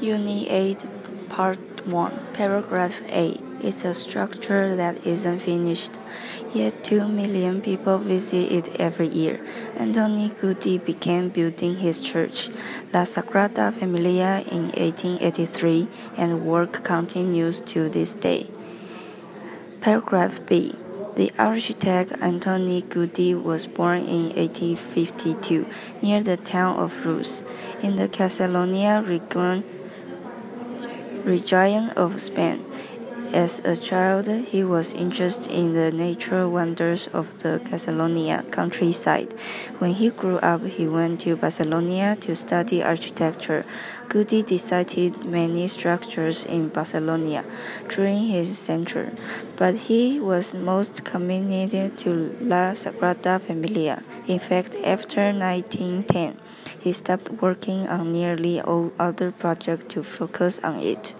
Unit 8, Part 1, Paragraph 8 It's a structure that isn't finished, yet 2 million people visit it every year. Antoni Gaudí began building his church, La Sagrada Familia, in 1883, and work continues to this day. Paragraph B. The architect Antoni Gaudí was born in 1852 near the town of Reus, in the Catalonia region region of Spain. As a child, he was interested in the natural wonders of the Catalonia countryside. When he grew up, he went to Barcelona to study architecture. Gaudí designed many structures in Barcelona during his century, but he was most committed to La Sagrada Familia. In fact, after 1910, he stopped working on nearly all other projects to focus on it.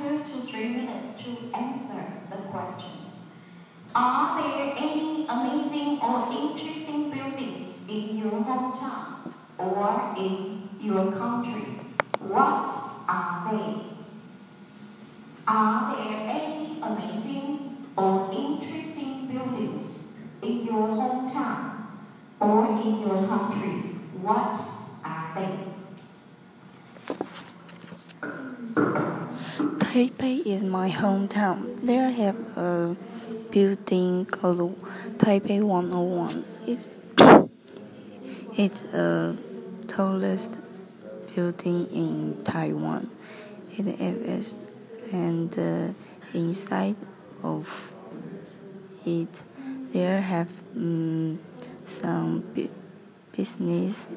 Two to three minutes to answer the questions. Are there any amazing or interesting buildings in your hometown or in your country? What are they? Are there any amazing or interesting buildings in your hometown or in your country? What are they? Taipei is my hometown. There I have a building called Taipei 101. It's it's the tallest building in Taiwan. It is and uh, inside of it there have um, some bu- business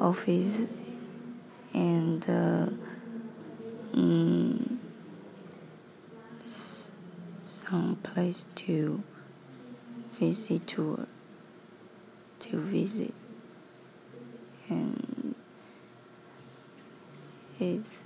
office and uh, mm, some place to visit tour to visit. And it's